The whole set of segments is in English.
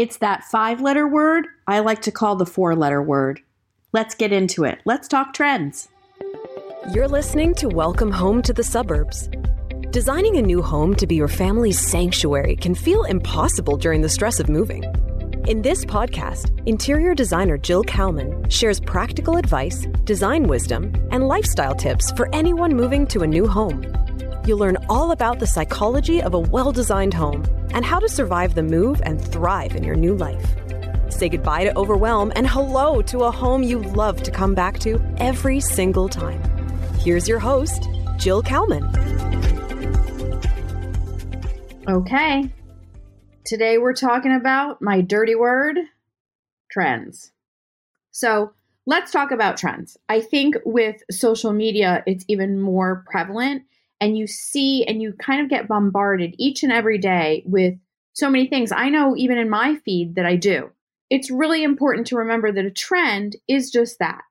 It's that five letter word I like to call the four letter word. Let's get into it. Let's talk trends. You're listening to Welcome Home to the Suburbs. Designing a new home to be your family's sanctuary can feel impossible during the stress of moving. In this podcast, interior designer Jill Kalman shares practical advice, design wisdom, and lifestyle tips for anyone moving to a new home. You'll learn all about the psychology of a well designed home and how to survive the move and thrive in your new life. Say goodbye to overwhelm and hello to a home you love to come back to every single time. Here's your host, Jill Kalman. Okay. Today we're talking about my dirty word trends. So let's talk about trends. I think with social media, it's even more prevalent, and you see and you kind of get bombarded each and every day with so many things. I know even in my feed that I do. It's really important to remember that a trend is just that.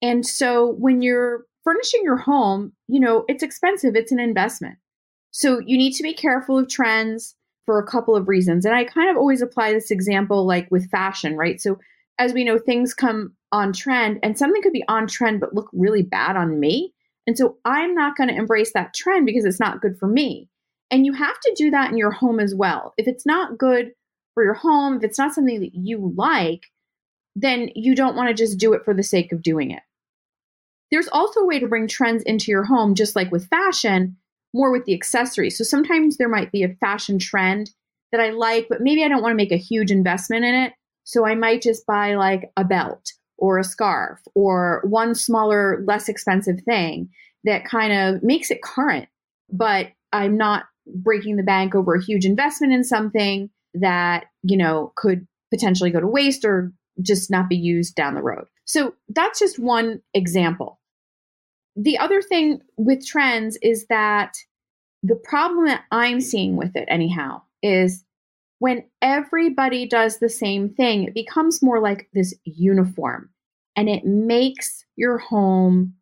And so when you're furnishing your home, you know, it's expensive, it's an investment. So you need to be careful of trends for a couple of reasons. And I kind of always apply this example like with fashion, right? So as we know, things come on trend and something could be on trend but look really bad on me. And so I'm not going to embrace that trend because it's not good for me. And you have to do that in your home as well. If it's not good for your home, if it's not something that you like, then you don't want to just do it for the sake of doing it. There's also a way to bring trends into your home, just like with fashion, more with the accessories. So sometimes there might be a fashion trend that I like, but maybe I don't want to make a huge investment in it. So I might just buy like a belt or a scarf or one smaller, less expensive thing that kind of makes it current, but I'm not breaking the bank over a huge investment in something that, you know, could potentially go to waste or just not be used down the road. So that's just one example the other thing with trends is that the problem that I'm seeing with it, anyhow, is when everybody does the same thing, it becomes more like this uniform and it makes your home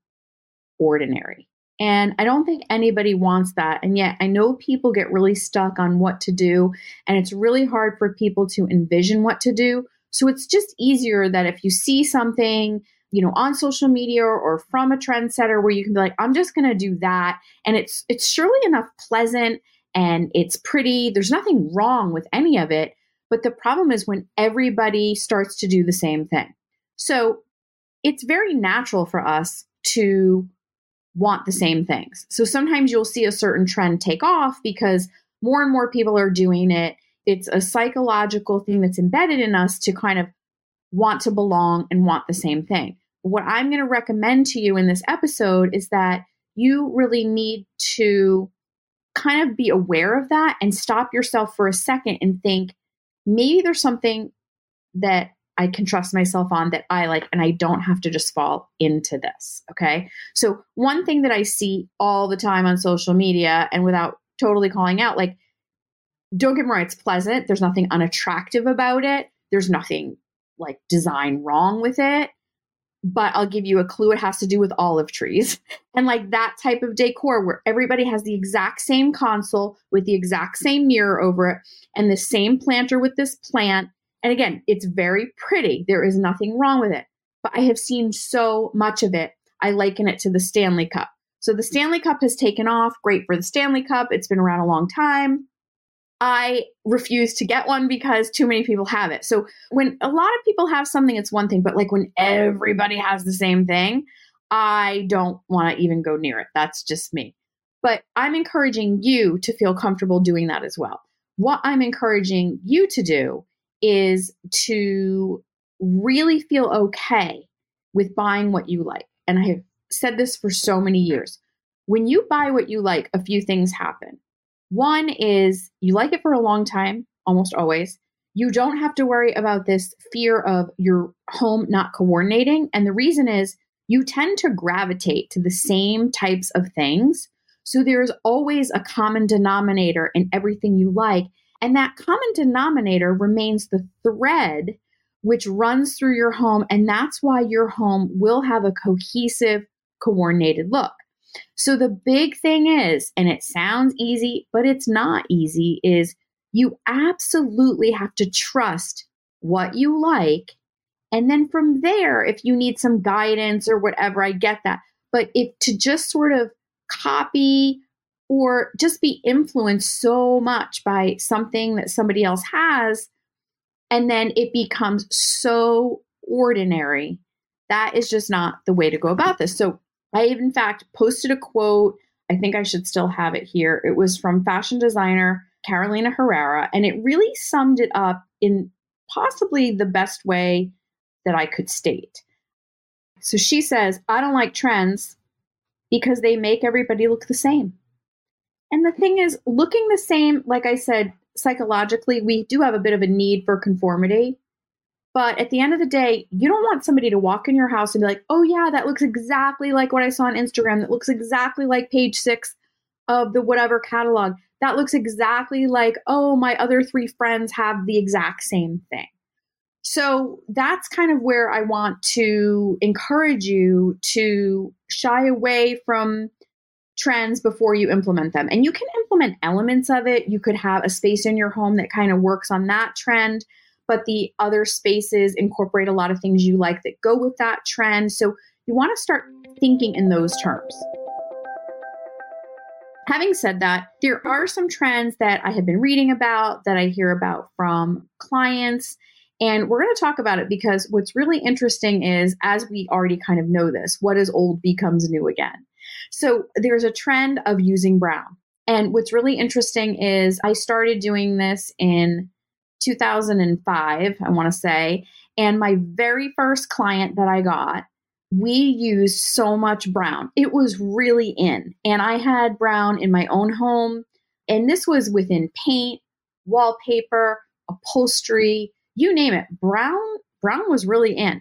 ordinary. And I don't think anybody wants that. And yet, I know people get really stuck on what to do, and it's really hard for people to envision what to do. So it's just easier that if you see something you know on social media or from a trendsetter where you can be like i'm just going to do that and it's it's surely enough pleasant and it's pretty there's nothing wrong with any of it but the problem is when everybody starts to do the same thing. So it's very natural for us to want the same things. So sometimes you'll see a certain trend take off because more and more people are doing it. It's a psychological thing that's embedded in us to kind of want to belong and want the same thing. What I'm going to recommend to you in this episode is that you really need to kind of be aware of that and stop yourself for a second and think maybe there's something that I can trust myself on that I like, and I don't have to just fall into this. Okay. So, one thing that I see all the time on social media and without totally calling out, like, don't get me wrong, it's pleasant. There's nothing unattractive about it. There's nothing like design wrong with it but I'll give you a clue. It has to do with olive trees and like that type of decor where everybody has the exact same console with the exact same mirror over it and the same planter with this plant. And again, it's very pretty. There is nothing wrong with it. But I have seen so much of it. I liken it to the Stanley Cup. So the Stanley Cup has taken off. Great for the Stanley Cup. It's been around a long time. I refuse to get one because too many people have it. So when a lot of people have something, it's one thing, but like when everybody has the same thing, I don't want to even go near it. That's just me. But I'm encouraging you to feel comfortable doing that as well. What I'm encouraging you to do is to really feel okay with buying what you like. And I have said this for so many years. When you buy what you like, a few things happen. One is you like it for a long time, almost always. You don't have to worry about this fear of your home not coordinating. And the reason is you tend to gravitate to the same types of things. So there's always a common denominator in everything you like. And that common denominator remains the thread which runs through your home. And that's why your home will have a cohesive, coordinated look. So the big thing is, and it sounds easy, but it's not easy, is You absolutely have to trust what you like. And then from there, if you need some guidance or whatever, I get that. But if to just sort of copy or just be influenced so much by something that somebody else has, and then it becomes so ordinary, that is just not the way to go about this. So I, in fact, posted a quote. I think I should still have it here. It was from fashion designer Carolina Herrera, and it really summed it up in possibly the best way that I could state. So she says, I don't like trends because they make everybody look the same. And the thing is, looking the same, like I said, psychologically, we do have a bit of a need for conformity. But at the end of the day, you don't want somebody to walk in your house and be like, oh, yeah, that looks exactly like what I saw on Instagram. That looks exactly like page six of the whatever catalog. That looks exactly like, oh, my other three friends have the exact same thing. So that's kind of where I want to encourage you to shy away from trends before you implement them. And you can implement elements of it. You could have a space in your home that kind of works on that trend, but the other spaces incorporate a lot of things you like that go with that trend. So you want to start thinking in those terms. Having said that, there are some trends that I have been reading about that I hear about from clients and we're going to talk about it because what's really interesting is, as we already kind of know this, what is old becomes new again. So there's a trend of using brown. And what's really interesting is I started doing this in 2005, I want to say. And my very first client that I got, we used so much brown. It was really in. And I had brown in my own home. And this was within paint, wallpaper, upholstery, you name it. Brown Brown was really in.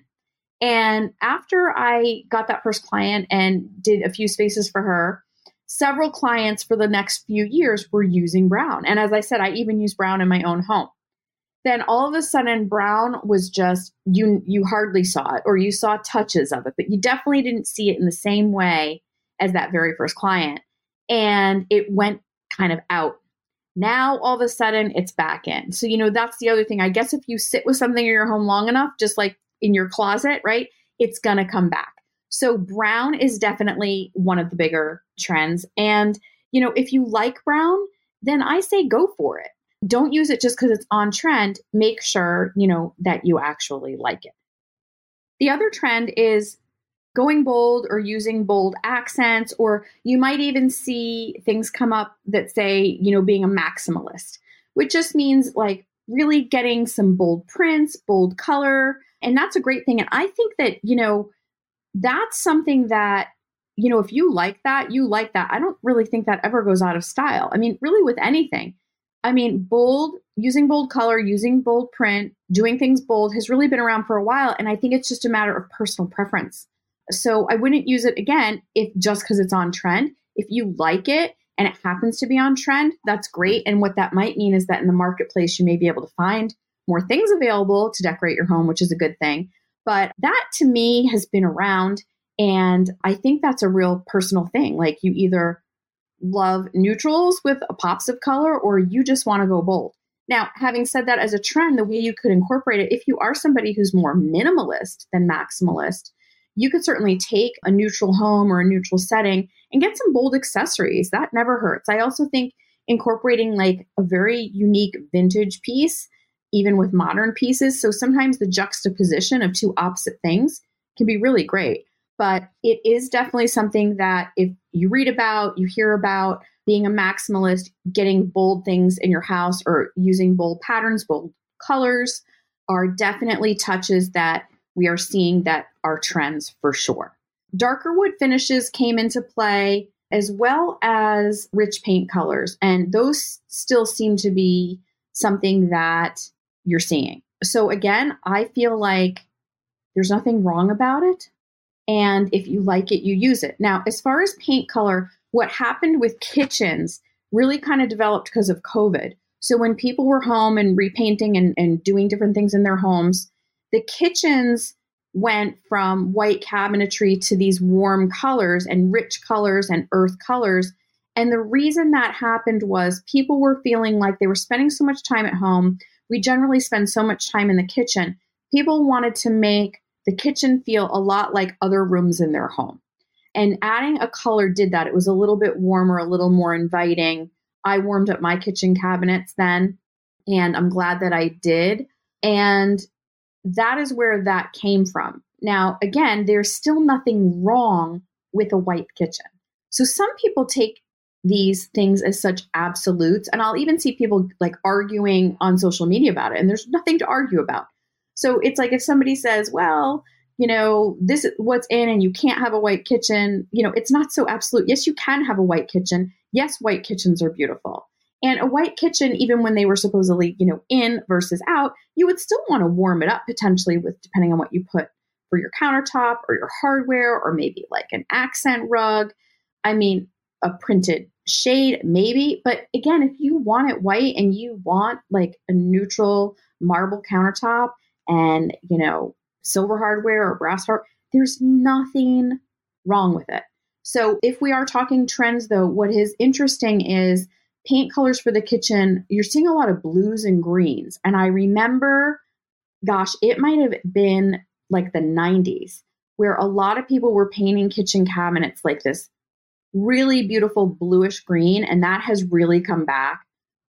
And after I got that first client and did a few spaces for her, several clients for the next few years were using brown. And as I said, I even use brown in my own home. Then all of a sudden brown was just you you hardly saw it or you saw touches of it, but you definitely didn't see it in the same way as that very first client. And it went kind of out now all of a sudden it's back in. So, you know, that's the other thing. I guess if you sit with something in your home long enough, just like in your closet, right, it's going to come back. So, brown is definitely one of the bigger trends. And, you know, if you like brown, then I say go for it. Don't use it just because it's on trend. Make sure, you know, that you actually like it. The other trend is going bold or using bold accents, or you might even see things come up that say, you know, being a maximalist, which just means like really getting some bold prints, bold color. And that's a great thing. And I think that, you know, that's something that, you know, if you like that, you like that. I don't really think that ever goes out of style. I mean, really with anything. I mean, bold, using bold color, using bold print, doing things bold has really been around for a while. And I think it's just a matter of personal preference. So I wouldn't use it again if just because it's on trend. If you like it and it happens to be on trend, that's great. And what that might mean is that in the marketplace, you may be able to find more things available to decorate your home, which is a good thing. But that to me has been around. And I think that's a real personal thing. Like you either love neutrals with pops of color or you just want to go bold. Now, having said that, as a trend, the way you could incorporate it, if you are somebody who's more minimalist than maximalist, you could certainly take a neutral home or a neutral setting and get some bold accessories. That never hurts. I also think incorporating like a very unique vintage piece, even with modern pieces. So sometimes the juxtaposition of two opposite things can be really great. But it is definitely something that if you read about, you hear about being a maximalist, getting bold things in your house or using bold patterns, bold colors are definitely touches that we are seeing that are trends for sure. Darker wood finishes came into play as well as rich paint colors, and those still seem to be something that you're seeing. So, again, I feel like there's nothing wrong about it. And if you like it, you use it. Now, as far as paint color, what happened with kitchens really kind of developed because of COVID. So, when people were home and repainting and, and doing different things in their homes, the kitchens went from white cabinetry to these warm colors and rich colors and earth colors. And the reason that happened was people were feeling like they were spending so much time at home. We generally spend so much time in the kitchen. People wanted to make the kitchen feel a lot like other rooms in their home. And adding a color did that. It was a little bit warmer, a little more inviting. I warmed up my kitchen cabinets then, and I'm glad that I did. And that is where that came from. Now, again, there's still nothing wrong with a white kitchen. So some people take these things as such absolutes, and I'll even see people like arguing on social media about it, and there's nothing to argue about. So it's like if somebody says, well, you know, this is what's in and you can't have a white kitchen, you know, it's not so absolute. Yes, you can have a white kitchen. Yes, white kitchens are beautiful. And a white kitchen, even when they were supposedly, you know, in versus out, you would still want to warm it up potentially with depending on what you put for your countertop or your hardware or maybe like an accent rug. I mean, a printed shade, maybe. But again, if you want it white and you want like a neutral marble countertop and, you know, silver hardware or brass hardware, there's nothing wrong with it. So if we are talking trends though, what is interesting is paint colors for the kitchen, you're seeing a lot of blues and greens. And I remember, gosh, it might have been like the 90s where a lot of people were painting kitchen cabinets like this really beautiful bluish green. And that has really come back.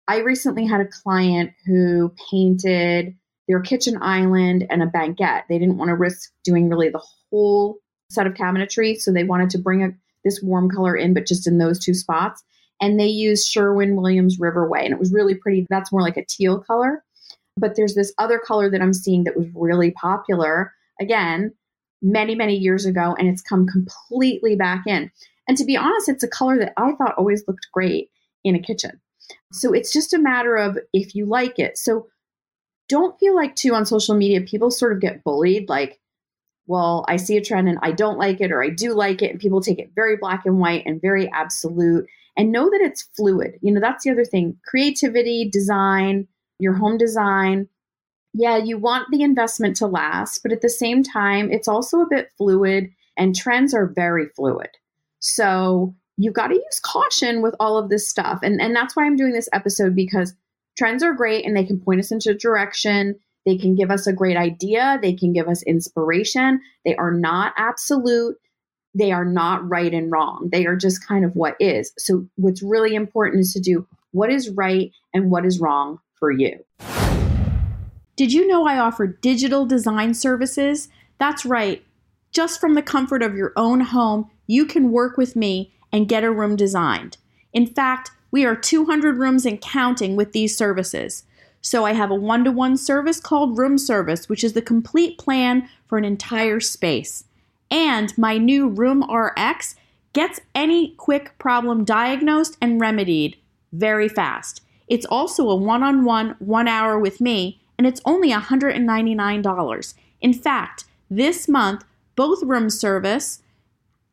I recently had a client who painted their kitchen island and a banquette. They didn't want to risk doing really the whole set of cabinetry. So they wanted to bring a, this warm color in, but just in those two spots and they used Sherwin Williams Riverway, and it was really pretty. That's more like a teal color. But there's this other color that I'm seeing that was really popular again many, many years ago, and it's come completely back in. And to be honest, it's a color that I thought always looked great in a kitchen. So it's just a matter of if you like it. So don't feel like, too, on social media, people sort of get bullied like, well, I see a trend and I don't like it, or I do like it. And people take it very black and white and very absolute and know that it's fluid. You know, that's the other thing creativity, design, your home design. Yeah, you want the investment to last, but at the same time, it's also a bit fluid and trends are very fluid. So you've got to use caution with all of this stuff. And, and that's why I'm doing this episode because trends are great and they can point us into direction. They can give us a great idea. They can give us inspiration. They are not absolute they are not right and wrong. They are just kind of what is. So, what's really important is to do what is right and what is wrong for you. Did you know I offer digital design services? That's right. Just from the comfort of your own home, you can work with me and get a room designed. In fact, we are 200 rooms and counting with these services. So I have a one to one service called Room Service, which is the complete plan for an entire space. And my new Room RX gets any quick problem diagnosed and remedied very fast. It's also a one on one, one hour with me, and it's only $199. In fact, this month, both Room Service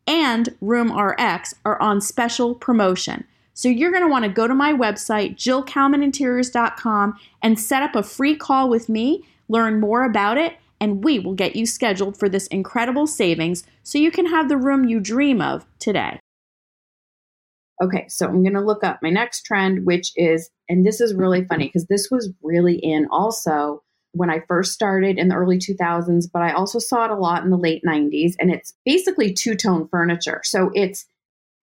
and Room RX are on special promotion. So you're going to want to go to my website, jillkalmaninteriors.com, and set up a free call with me, learn more about it, and we will get you scheduled for this incredible savings so you can have the room you dream of today. Okay, so I'm going to look up my next trend, which is, and this is really funny because this was really in also when I first started in the early 2000s, but I also saw it a lot in the late 90s. And it's basically two tone furniture. So it's,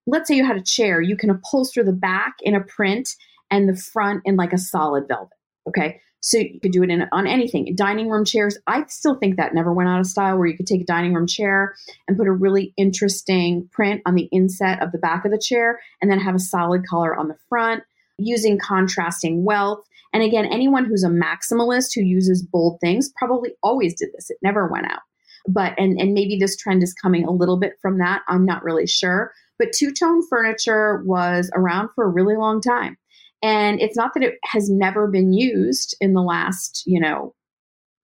let's say you had a chair, you can upholster the back in a print and the front in like a solid velvet. Okay. So you could do it in on anything. Dining room chairs, I still think that never went out of style where you could take a dining room chair and put a really interesting print on the inset of the back of the chair and then have a solid color on the front using contrasting wealth. And again, anyone who's a maximalist who uses bold things probably always did this. It never went out. But and and maybe this trend is coming a little bit from that. I'm not really sure. But two-tone furniture was around for a really long time. And it's not that it has never been used in the last, you know,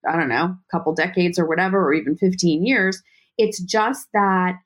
I don't know, couple decades or whatever, or even 15 years. It's just that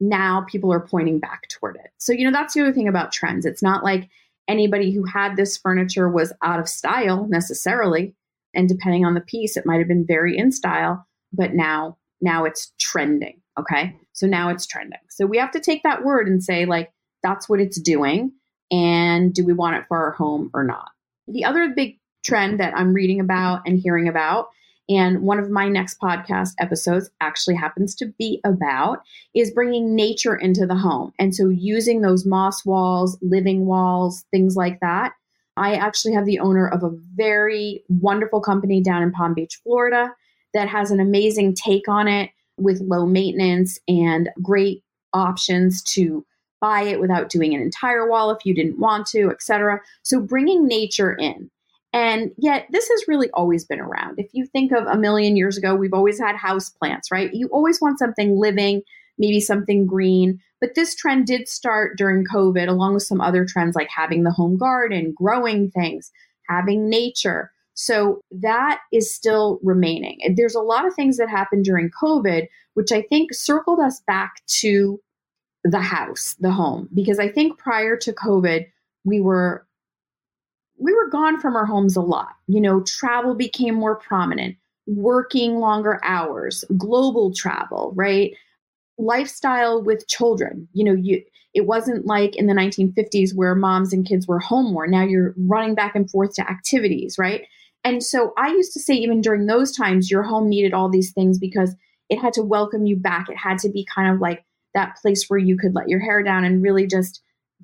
now people are pointing back toward it. So, you know, that's the other thing about trends. It's not like anybody who had this furniture was out of style necessarily. And depending on the piece, it might have been very in style, but now, now it's trending. Okay. So now it's trending. So we have to take that word and say, like, that's what it's doing And do we want it for our home or not? The other big trend that I'm reading about and hearing about, and one of my next podcast episodes actually happens to be about, is bringing nature into the home. And so using those moss walls, living walls, things like that. I actually have the owner of a very wonderful company down in Palm Beach, Florida, that has an amazing take on it with low maintenance and great options to buy it without doing an entire wall if you didn't want to, etc. So bringing nature in. And yet, this has really always been around. If you think of a million years ago, we've always had house plants, right? You always want something living, maybe something green. But this trend did start during COVID, along with some other trends like having the home garden, growing things, having nature. So that is still remaining. There's a lot of things that happened during COVID, which I think circled us back to the house, the home, because I think prior to COVID, we were we were gone from our homes a lot. You know, travel became more prominent, working longer hours, global travel, right? Lifestyle with children. You know, you it wasn't like in the 1950s where moms and kids were home more. Now you're running back and forth to activities, right? And so I used to say even during those times your home needed all these things because it had to welcome you back. It had to be kind of like that place where you could let your hair down and really just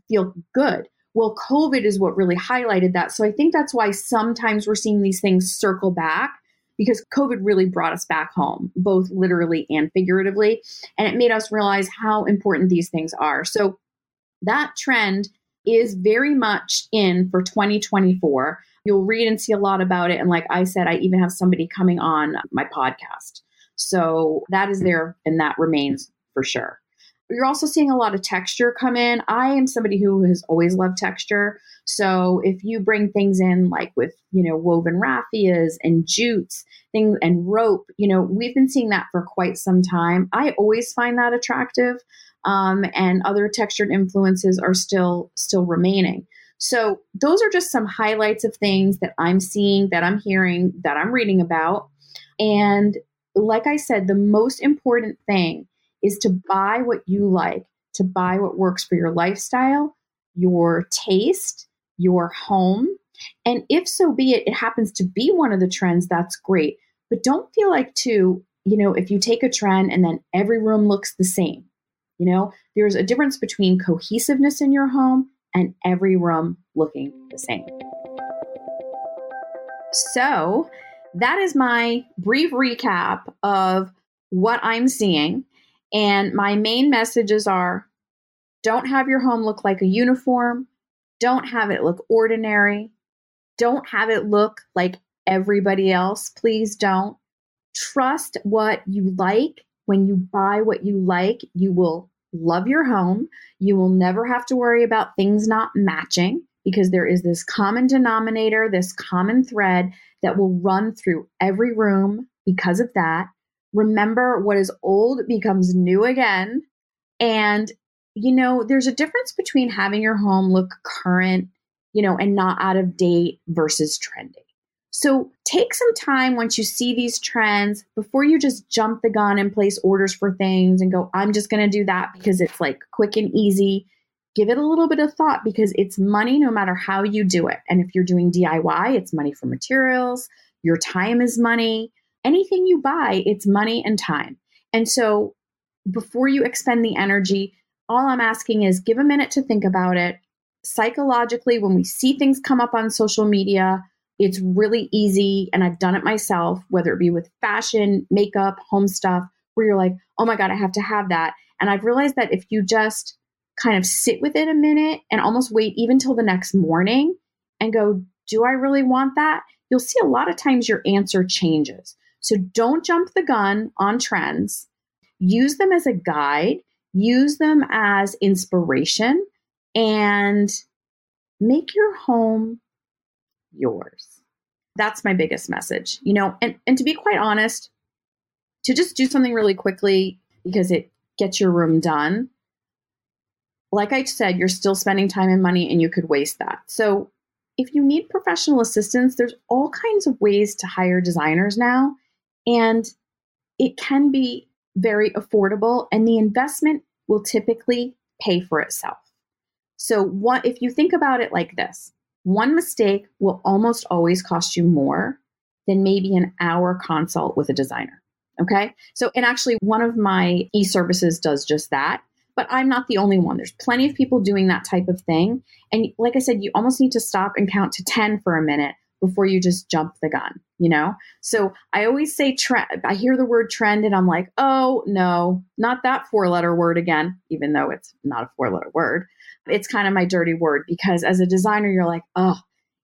feel good. Well, COVID is what really highlighted that. So I think that's why sometimes we're seeing these things circle back because COVID really brought us back home, both literally and figuratively. And it made us realize how important these things are. So that trend is very much in for 2024. You'll read and see a lot about it. And like I said, I even have somebody coming on my podcast. So that is there and that remains for sure. You're also seeing a lot of texture come in. I am somebody who has always loved texture. So if you bring things in like with, you know, woven raffias and jutes, things and rope, you know, we've been seeing that for quite some time. I always find that attractive. Um, and other textured influences are still still remaining. So those are just some highlights of things that I'm seeing, that I'm hearing, that I'm reading about. And like I said, the most important thing is to buy what you like, to buy what works for your lifestyle, your taste, your home. And if so be it, it happens to be one of the trends, that's great. But don't feel like, too, you know, if you take a trend and then every room looks the same, you know, there's a difference between cohesiveness in your home and every room looking the same. So, that is my brief recap of what I'm seeing. And my main messages are don't have your home look like a uniform, don't have it look ordinary, don't have it look like everybody else. Please don't. Trust what you like. When you buy what you like, you will love your home. You will never have to worry about things not matching because there is this common denominator, this common thread that will run through every room because of that. Remember, what is old becomes new again. And, you know, there's a difference between having your home look current, you know, and not out of date versus trendy. So take some time once you see these trends before you just jump the gun and place orders for things and go, I'm just going to do that because it's like quick and easy. Give it a little bit of thought because it's money no matter how you do it. And if you're doing DIY, it's money for materials, your time is money. Anything you buy, it's money and time. And so before you expend the energy, all I'm asking is give a minute to think about it. Psychologically, when we see things come up on social media, it's really easy, and I've done it myself, whether it be with fashion, makeup, home stuff, where you're like, oh my God, I have to have that. And I've realized that if you just kind of sit with it a minute and almost wait even till the next morning and go, do I really want that? You'll see a lot of times your answer changes. So don't jump the gun on trends. Use them as a guide, use them as inspiration, and make your home yours. That's my biggest message. You know, and, and to be quite honest, to just do something really quickly because it gets your room done. Like I said, you're still spending time and money and you could waste that. So, if you need professional assistance, there's all kinds of ways to hire designers now. And it can be very affordable, and the investment will typically pay for itself. So, what if you think about it like this? One mistake will almost always cost you more than maybe an hour consult with a designer. Okay. So, and actually, one of my e services does just that, but I'm not the only one. There's plenty of people doing that type of thing. And like I said, you almost need to stop and count to 10 for a minute before you just jump the gun, you know? So I always say trend. I hear the word trend and I'm like, oh, no, not that four letter word again, even though it's not a four letter word. It's kind of my dirty word because as a designer, you're like, oh,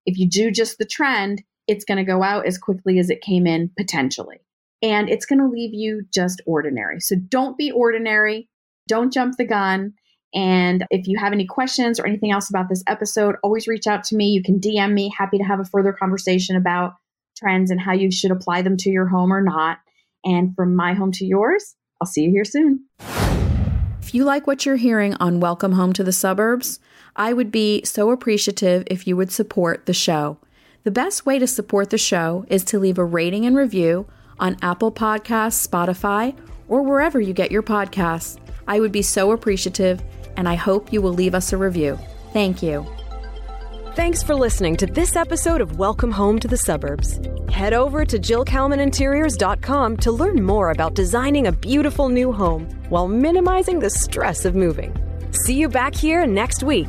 if you do just the trend, it's going to go out as quickly as it came in potentially. And it's going to leave you just ordinary. So don't be ordinary. Don't jump the gun. And if you have any questions or anything else about this episode, always reach out to me. You can DM me. Happy to have a further conversation about trends and how you should apply them to your home or not. And from my home to yours, I'll see you here soon. You like what you're hearing on Welcome Home to the Suburbs, I would be so appreciative if you would support the show. The best way to support the show is to leave a rating and review on Apple Podcasts, Spotify, or wherever you get your podcasts. I would be so appreciative, and I hope you will leave us a review. Thank you. Thanks for listening to this episode of Welcome Home to the Suburbs. Head over to JillKalmanInteriors.com to learn more about designing a beautiful new home while minimizing the stress of moving. See you back here next week.